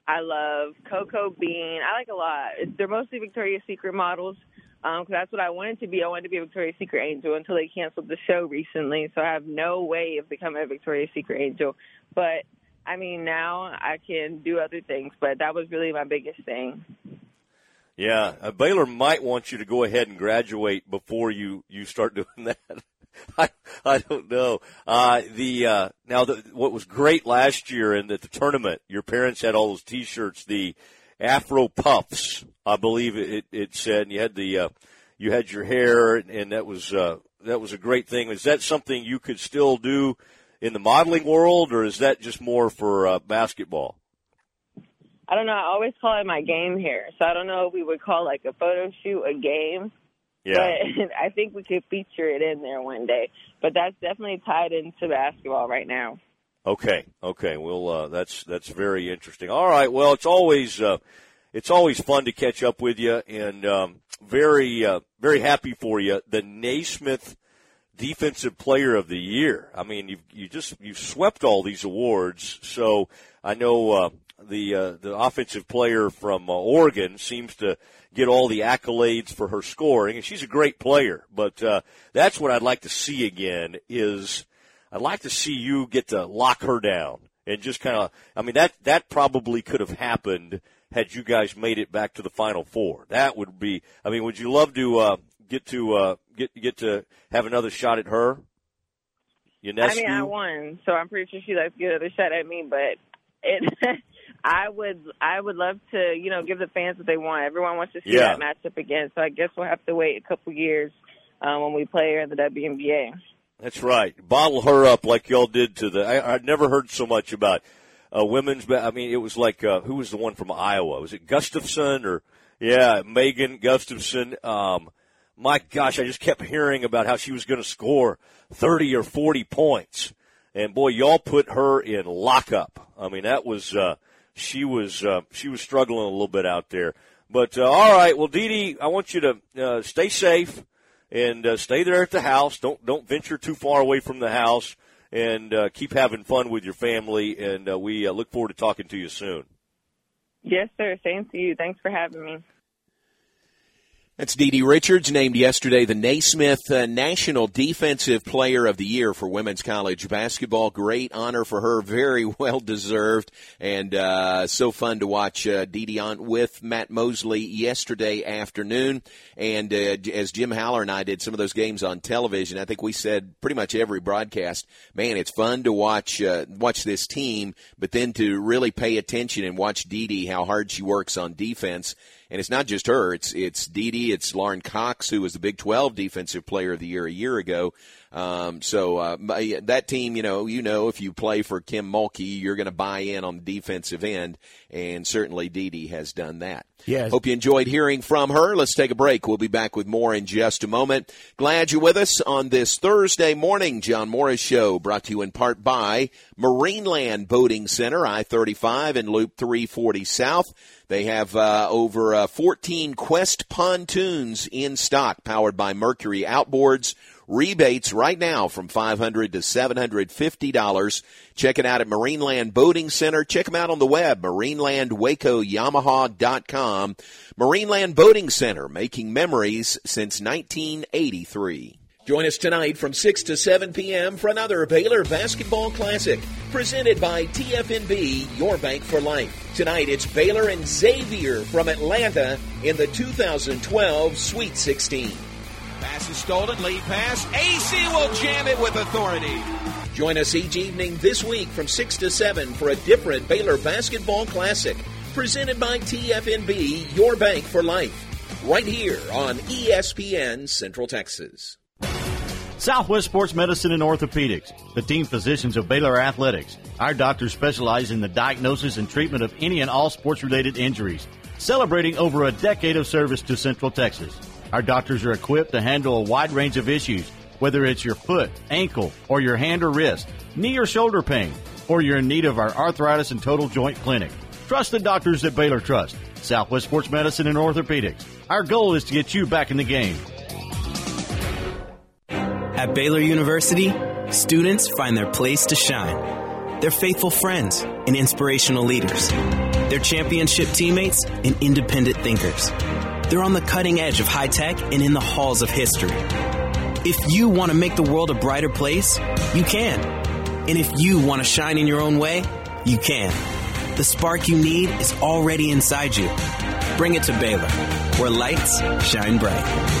I love Coco Bean. I like a lot. They're mostly Victoria's Secret models because that's what I wanted to be. I wanted to be a Victoria's Secret angel until they canceled the show recently. So I have no way of becoming a Victoria's Secret angel. But I mean, now I can do other things. But that was really my biggest thing. Yeah, uh, Baylor might want you to go ahead and graduate before you you start doing that. I I don't know. Uh, the uh, now the, what was great last year in the, the tournament, your parents had all those T-shirts, the Afro Puffs, I believe it, it said, and you had the uh, you had your hair, and, and that was uh, that was a great thing. Is that something you could still do in the modeling world, or is that just more for uh, basketball? I don't know. I always call it my game hair. So I don't know if we would call like a photo shoot a game. Yeah. But I think we could feature it in there one day. But that's definitely tied into basketball right now. Okay, okay. Well, uh, that's that's very interesting. All right. Well, it's always uh, it's always fun to catch up with you, and um, very uh, very happy for you. The Naismith Defensive Player of the Year. I mean, you you just you swept all these awards. So I know uh, the uh, the offensive player from uh, Oregon seems to get all the accolades for her scoring, and she's a great player. But uh, that's what I'd like to see again is I'd like to see you get to lock her down and just kind of. I mean that that probably could have happened had you guys made it back to the Final Four. That would be. I mean, would you love to uh, get to uh, get get to have another shot at her? I mean, I won, so I'm pretty sure she likes to get another shot at me. But it, I would I would love to, you know, give the fans what they want. Everyone wants to see Yeah. that matchup again. So I guess we'll have to wait a couple years um, when we play her in the WNBA. That's right. Bottle her up like y'all did to the. I, I'd never heard so much about uh, women's. I mean, it was like uh, who was the one from Iowa? Was it Gustafson or yeah, Megan Gustafson? Um, my gosh, I just kept hearing about how she was going to score thirty or forty points, and boy, y'all put her in lockup. I mean, that was uh, she was uh, she was struggling a little bit out there. But uh, all right, well, Didi, I want you to uh, stay safe and uh, stay there at the house. Don't don't venture too far away from the house, and uh, keep having fun with your family. And uh, we uh, look forward to talking to you soon. Yes, sir. Same to you. Thanks for having me. That's Didi Richards, named yesterday the Naismith uh, National Defensive Player of the Year for women's college basketball. Great honor for her, very well deserved, and uh, so fun to watch uh, Didi on with Matt Mosley yesterday afternoon. And uh, as Jim Haller and I did some of those games on television, I think we said pretty much every broadcast, man, it's fun to watch uh, watch this team, but then to really pay attention and watch Didi how hard she works on defense. And it's not just her. It's it's Didi. It's Lauren Cox, who was the Big 12 Defensive Player of the Year a year ago. Um, so uh, that team, you know, you know, if you play for Kim Mulkey, you're going to buy in on the defensive end, and certainly Didi has done that. Yeah. Hope you enjoyed hearing from her. Let's take a break. We'll be back with more in just a moment. Glad you're with us on this Thursday morning John Morris Show, brought to you in part by Marineland Boating Center, I-35 and Loop 340 South. They have uh, over uh, 14 Quest pontoons in stock, powered by Mercury Outboards. Rebates right now from 500 to $750. Check it out at Marineland Boating Center. Check them out on the web, marinelandwacoyamaha.com. Marineland Boating Center, making memories since 1983. Join us tonight from 6 to 7 p.m. for another Baylor Basketball Classic, presented by TFNB, your bank for life. Tonight it's Baylor and Xavier from Atlanta in the 2012 Sweet 16. Pass is stolen, lead pass. Acy will jam it with authority. Join us each evening this week from 6 to 7 for a different Baylor Basketball Classic, presented by TFNB, your bank for life. Right here on ESPN Central Texas. Southwest Sports Medicine and Orthopedics, the team physicians of Baylor Athletics. Our doctors specialize in the diagnosis and treatment of any and all sports related injuries, celebrating over a decade of service to Central Texas. Our doctors are equipped to handle a wide range of issues, whether it's your foot, ankle, or your hand or wrist, knee or shoulder pain, or you're in need of our arthritis and total joint clinic. Trust the doctors that Baylor Trust. Southwest Sports Medicine and Orthopedics. Our goal is to get you back in the game. At Baylor University, students find their place to shine. They're faithful friends and inspirational leaders. They're championship teammates and independent thinkers. They're on the cutting edge of high tech and in the halls of history. If you want to make the world a brighter place, you can. And if you want to shine in your own way, you can. The spark you need is already inside you. Bring it to Baylor, where lights shine bright.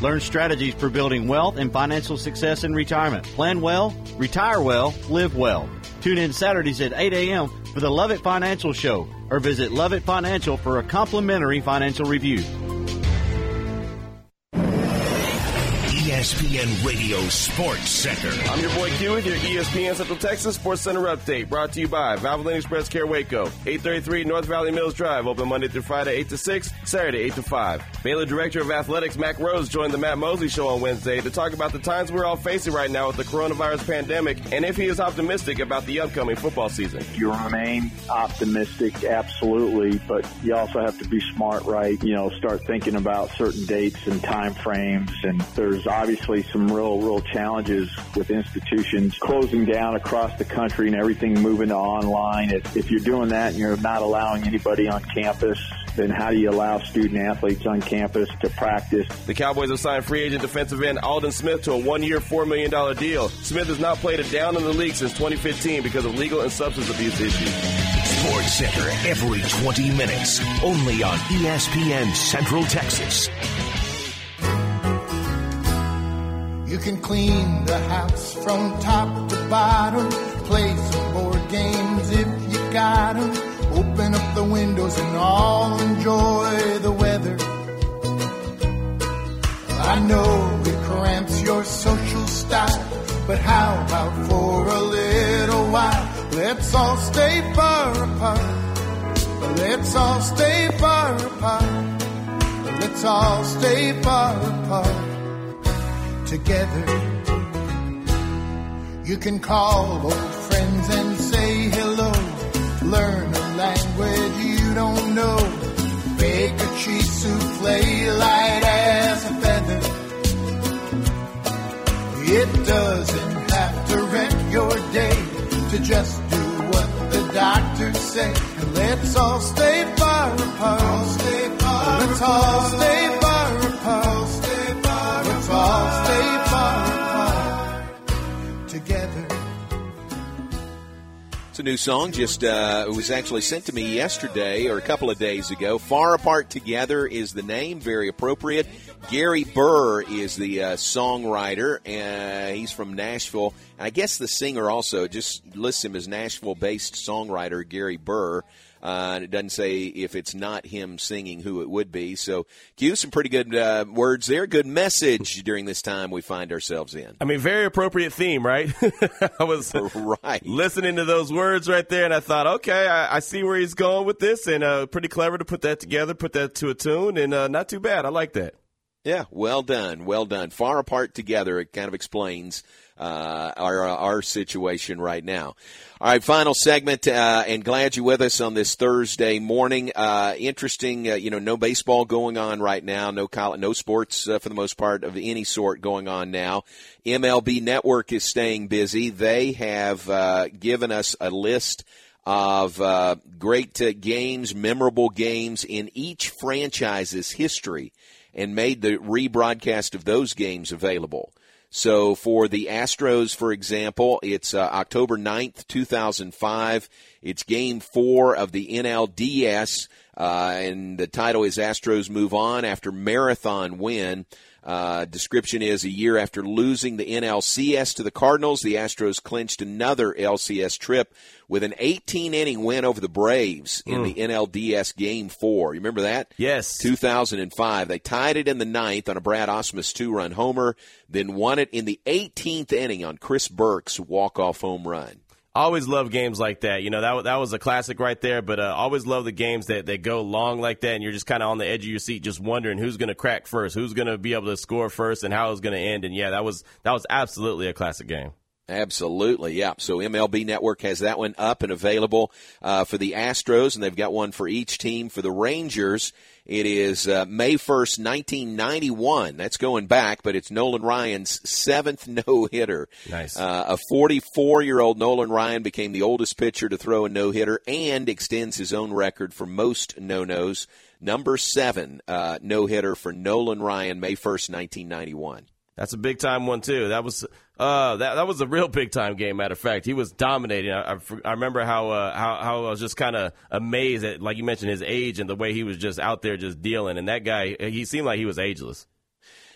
Learn strategies for building wealth and financial success in retirement. Plan well, retire well, live well. Tune in Saturdays at 8 a.m. for the Love It Financial Show or visit Love It Financial for a complimentary financial review. ESPN Radio Sports Center. I'm your boy Q with your ESPN Central Texas Sports Center update brought to you by Valvoline Express Care Waco, 833 North Valley Mills Drive, open Monday through Friday 8 to 6, Saturday 8 to 5. Baylor Director of Athletics Mack Rhoades joined the Matt Mosley Show on Wednesday to talk about the times we're all facing right now with the coronavirus pandemic and if he is optimistic about the upcoming football season. You remain optimistic, absolutely, but you also have to be smart, right? You know, start thinking about certain dates and time frames, and there's obviously obviously some real, real challenges with institutions closing down across the country and everything moving to online. If, if you're doing that and you're not allowing anybody on campus, then how do you allow student athletes on campus to practice? The Cowboys have signed free agent defensive end Aldon Smith to a one-year, $4 million deal. Smith has not played a down in the league since 2015 because of legal and substance abuse issues. Sports Center every 20 minutes, only on ESPN Central Texas. You can clean the house from top to bottom, play some board games if you got 'em. Open up the windows and all enjoy the weather. I know it cramps your social style, but how about for a little while? Let's all stay far apart. Let's all stay far apart. Let's all stay far apart together. You can call old friends and say hello. Learn a language you don't know. Bake a cheese souffle light as a feather. It doesn't have to wreck your day to just do what the doctors say. And let's all stay far apart. stay far let's all stay far together. It's a new song. Just uh, it was actually sent to me yesterday or a couple of days ago. "Far Apart Together" is the name. Very appropriate. Gary Burr is the uh, songwriter, and he's from Nashville. And I guess the singer also just lists him as Nashville-based songwriter Gary Burr. Uh, and it doesn't say if it's not him singing who it would be. So, Q, some pretty good uh, words there. Good message during this time we find ourselves in. I mean, very appropriate theme, right? I was right listening to those words right there, and I thought, okay, I, I see where he's going with this, and uh, pretty clever to put that together, put that to a tune, and uh, not too bad. I like that. Yeah, well done, well done. Far apart together, it kind of explains uh, our our situation right now. All right, final segment, uh, and glad you're with us on this Thursday morning. Uh, interesting, uh, you know, no baseball going on right now, no college, no sports uh, for the most part of any sort going on now. MLB Network is staying busy. They have uh, given us a list of uh, great games, memorable games in each franchise's history, and made the rebroadcast of those games available. So for the Astros, for example, it's uh, October 9th, 2005. It's game four of the NLDS, uh, and the title is Astros Move On after marathon win. Uh, description is a year after losing the NLCS to the Cardinals, the Astros clinched another LCS trip with an 18 inning win over the Braves in Mm. the NLDS Game 4. You remember that? Yes. 2005. They tied it in the ninth on a Brad Ausmus two run homer, then won it in the 18th inning on Chris Burke's walk off home run. Always love games like that. You know, that, that was a classic right there, but uh, always love the games that, that go long like that, and you're just kind of on the edge of your seat just wondering who's going to crack first, who's going to be able to score first, and how it's going to end. And yeah, that was that was absolutely a classic game. Absolutely, yeah. So MLB Network has that one up and available uh, for the Astros, and they've got one for each team. For the Rangers, it is uh, May 1st, 1991. That's going back, but it's Nolan Ryan's seventh no hitter. Nice. Uh, a 44 year old Nolan Ryan became the oldest pitcher to throw a no hitter and extends his own record for most no nos. Number seven uh, no hitter for Nolan Ryan, May 1st, 1991. That's a big time one too. That was uh that that was a real big time game. Matter of fact, he was dominating. I, I, I remember how uh, how how I was just kind of amazed at like you mentioned his age and the way he was just out there just dealing. And that guy, he seemed like he was ageless.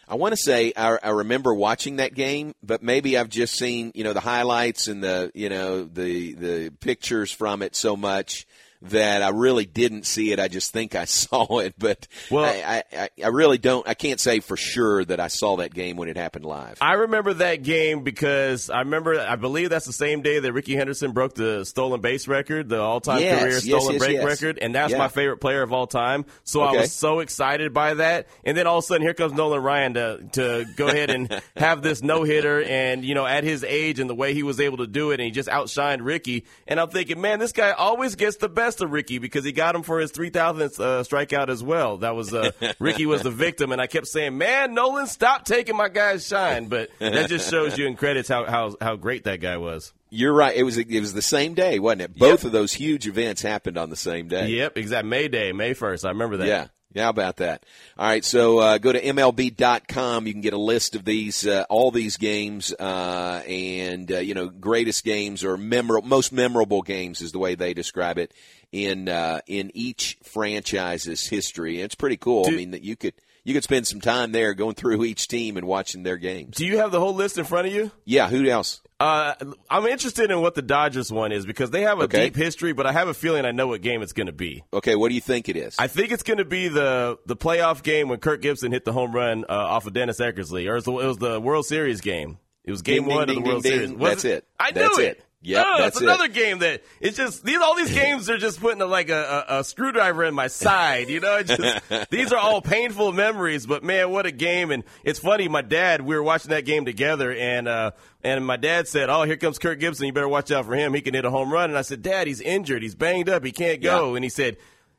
I want to say I, I remember watching that game, but maybe I've just seen you know the highlights and the you know the the pictures from it so much that I really didn't see it. I just think I saw it, but Well- I, I, I really don't. I can't say for sure that I saw that game when it happened live. I remember that game because I remember, I believe that's the same day that Rickey Henderson broke the stolen base record, the all time Yes, career stolen yes, break yes. record. And that's Yeah. my favorite player of all time. So I was so excited by that. And then all of a sudden, here comes Nolan Ryan to, to go ahead and have this no hitter. And, you know, at his age and the way he was able to do it, and he just outshined Ricky. And I'm thinking, man, this guy always gets the best of Rickey because he got him for his 3,000th uh, strikeout as well. That was uh, Rickey was the victim, and I kept saying, "Man, Nolan, stop taking my guy's shine." But that just shows you and credits how how how great that guy was. You're right. It was it was the same day, wasn't it? Both of those huge events happened on the same day. Yep, exactly. May Day, May 1st. I remember that. Yeah. Yeah, how about that? All right, so uh, go to MLB.com. You can get a list of these, uh, all these games, uh, and uh, you know, greatest games or memorable, most memorable games is the way they describe it in uh, in each franchise's history. It's pretty cool. I mean, that you could you could spend some time there going through each team and watching their games. Do you have the whole list in front of you? Yeah. Who else? Uh, I'm interested in what the Dodgers one is because they have a Okay. deep history, but I have a feeling I know what game it's going to be. Okay, what do you think it is? I think it's going to be the the playoff game when Kirk Gibson hit the home run uh, off of Dennis Eckersley, or it was, the, it was the World Series game. It was game Ding, one ding, of the World ding, Series. ding. Was That's it. I That's knew it. Yep, Oh, that's another game that it's just these all these games are just putting a, like a, a, a screwdriver in my side. You know, just, these are all painful memories. But man, what a game! And it's funny. My dad, we were watching that game together, and uh, and my dad said, "Oh, here comes Kirk Gibson. You better watch out for him. He can hit a home run." And I said, "Dad, he's injured. He's banged up. He can't go." And he said.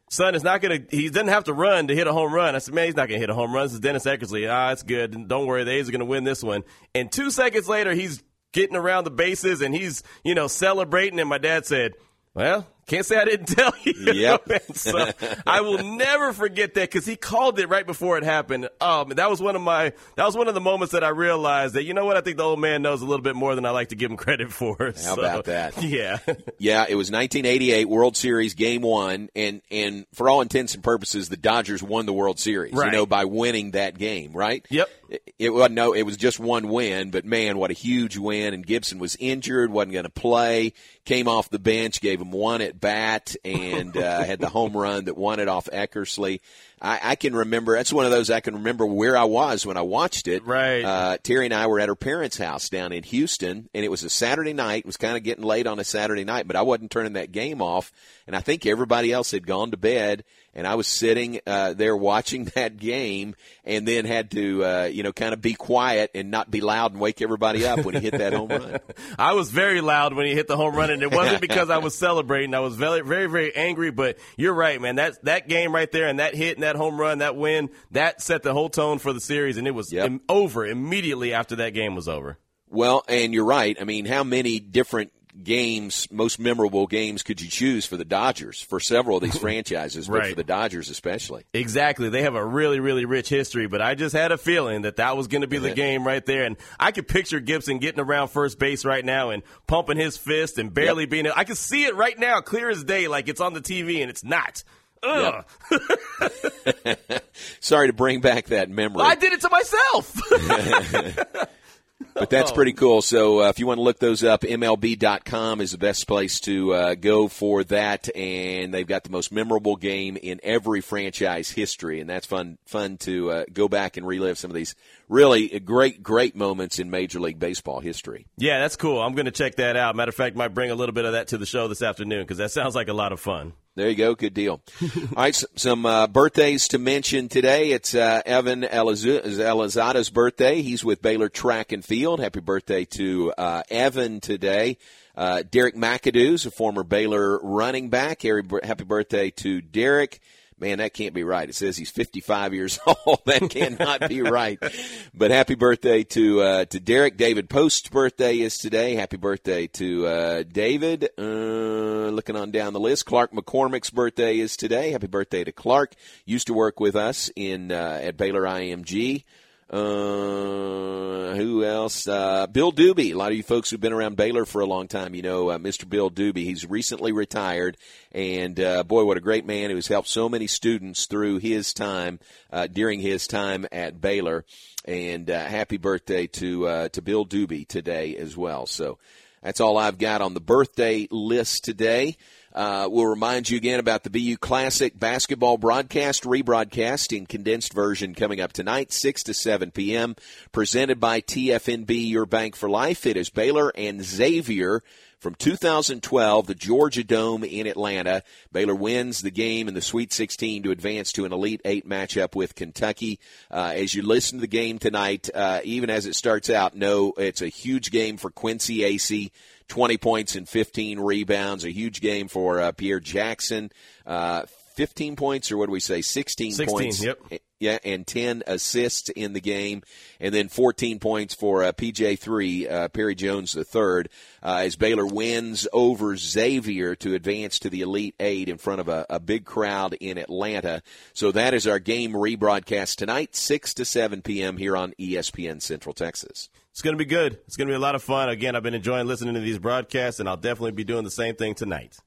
Son, it's not gonna. He doesn't have to run to hit a home run. I said, man, he's not gonna hit a home run. This is Dennis Eckersley. Ah, it's good. Don't worry, the A's are gonna win this one. And two seconds later, he's getting around the bases and he's, you know, celebrating. And my dad said, well, can't say I didn't tell you. Yep. So I will never forget that because he called it right before it happened. Um, that was one of my, that was one of the moments that I realized that, you know what, I think the old man knows a little bit more than I like to give him credit for. How So, about that? Yeah. Yeah, it was 1988 World Series Game One, and and for all intents and purposes, the Dodgers won the World Series. Right. You know, by winning that game, right? Yep. It, it wasn't no, it was just one win, but man, what a huge win! And Gibson was injured, wasn't going to play. Came off the bench, gave him one at bat, and uh, had the home run that won it off Eckersley. I, I can remember. That's one of those I can remember where I was when I watched it. Right. Uh, Terry and I were at her parents' house down in Houston, and it was a Saturday night. It was kind of getting late on a Saturday night, but I wasn't turning that game off. And I think everybody else had gone to bed, and I was sitting uh, there watching that game, and then had to, uh, you know, kind of be quiet and not be loud and wake everybody up when he hit that home run. I was very loud when he hit the home run, and it wasn't because I was celebrating. I was very, very, very angry. But you're right, man. That that game right there, and that hit, and that home run, that win, that set the whole tone for the series, and it was im- over immediately after that game was over. Well, and you're right. I mean, how many different games, most memorable games, could you choose for the Dodgers for several of these franchises, but for the Dodgers especially? Exactly. They have a really, really rich history, but I just had a feeling that that was going to be the game right there. And I could picture Gibson getting around first base right now and pumping his fist and barely being. I can see it right now, clear as day, like it's on the TV and it's not. Ugh. Sorry to bring back that memory. I did it to myself. But that's pretty cool. So uh, if you want to look those up, MLB.com is the best place to uh, go for that. And they've got the most memorable game in every franchise history, and that's fun fun to uh, go back and relive some of these really great great moments in Major League Baseball history. yeah, that's cool. I'm going to check that out. Matter of fact, might bring a little bit of that to the show this afternoon because that sounds like a lot of fun. There you go. Good deal. All right, s- some uh, birthdays to mention today. It's uh, Evan Elizada's birthday. He's with Baylor Track and Field. Happy birthday to uh, Evan today. Uh, Derrick McAdoo's a former Baylor running back. Happy birthday to Derek. Man, that can't be right. It says he's 55 years old. that cannot be right. But happy birthday to uh, to Derek. David Post's birthday is today. Happy birthday to uh, David. Uh, looking on down the list, Clark McCormick's birthday is today. Happy birthday to Clark. Used to work with us in uh, at Baylor IMG. Uh, who else? Uh, Bill Doobie. A lot of you folks who've been around Baylor for a long time, you know uh, Mr. Bill Doobie. He's recently retired, and uh, boy, what a great man who's helped so many students through his time uh, during his time at Baylor. And uh, happy birthday to to Bill Doobie today as well. So that's all I've got on the birthday list today. Uh, we'll remind you again about the BU Classic basketball broadcast, rebroadcast in condensed version coming up tonight, 6 to 7 p.m., presented by TFNB, Your Bank for Life. It is Baylor and Xavier from 2012, the Georgia Dome in Atlanta. Baylor wins the game in the Sweet 16 to advance to an Elite Eight matchup with Kentucky. Uh, as you listen to the game tonight, uh, even as it starts out, know it's a huge game for Quincy Acy 20 points and 15 rebounds. A huge game for uh, Pierre Jackson. Uh, 15 points, or what do we say? 16, 16 points. Yep. Yeah, and 10 assists in the game, and then 14 points for uh, PJ3, uh, Perry Jones III, uh, as Baylor wins over Xavier to advance to the Elite Eight in front of a, a big crowd in Atlanta. So that is our game rebroadcast tonight, 6 to 7 p.m. here on ESPN Central Texas. It's going to be good. It's going to be a lot of fun. Again, I've been enjoying listening to these broadcasts, and I'll definitely be doing the same thing tonight.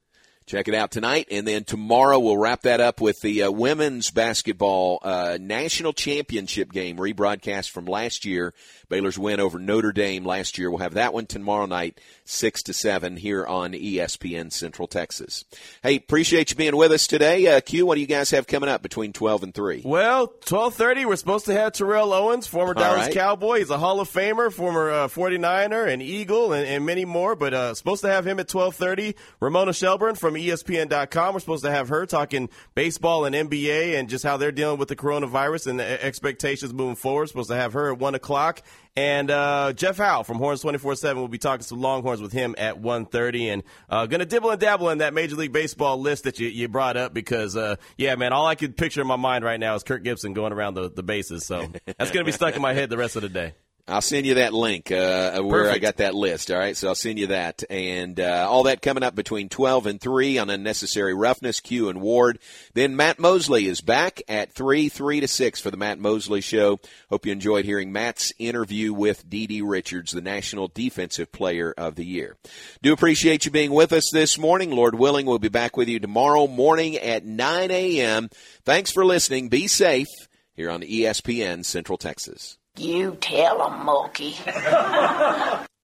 Check it out tonight, and then tomorrow we'll wrap that up with the uh, women's basketball uh, national championship game rebroadcast from last year. Baylor's win over Notre Dame last year. We'll have that one tomorrow night, six to seven, here on ESPN Central Texas. Hey, appreciate you being with us today. Uh, Q, what do you guys have coming up between twelve and three? Well, twelve thirty, we're supposed to have Terrell Owens, former Dallas right. Cowboy. He's a Hall of Famer, former uh, 49er, and Eagle, and, and many more. But uh, supposed to have him at twelve thirty. Ramona Shelburne from ESPN.com. We're supposed to have her talking baseball and NBA and just how they're dealing with the coronavirus and the expectations moving forward. Supposed to have her at one o'clock. And uh, Jeff Howe from Horns 24-7 will be talking some Longhorns with him at 1.30. And uh, going to dibble and dabble in that Major League Baseball list that you, you brought up because, uh, yeah, man, all I could picture in my mind right now is Kirk Gibson going around the, the bases. So that's going to be stuck in my head the rest of the day. I'll send you that link uh, where I got that list. All right, so I'll send you that, and uh, all that coming up between twelve and three on unnecessary roughness. Q and Ward. Then Matt Mosley is back at three, three to six for the Matt Mosley Show. Hope you enjoyed hearing Matt's interview with Didi Richards, the National Defensive Player of the Year. Do appreciate you being with us this morning. Lord willing, we'll be back with you tomorrow morning at nine a.m. Thanks for listening. Be safe here on ESPN Central Texas. You tell 'em, Mookie.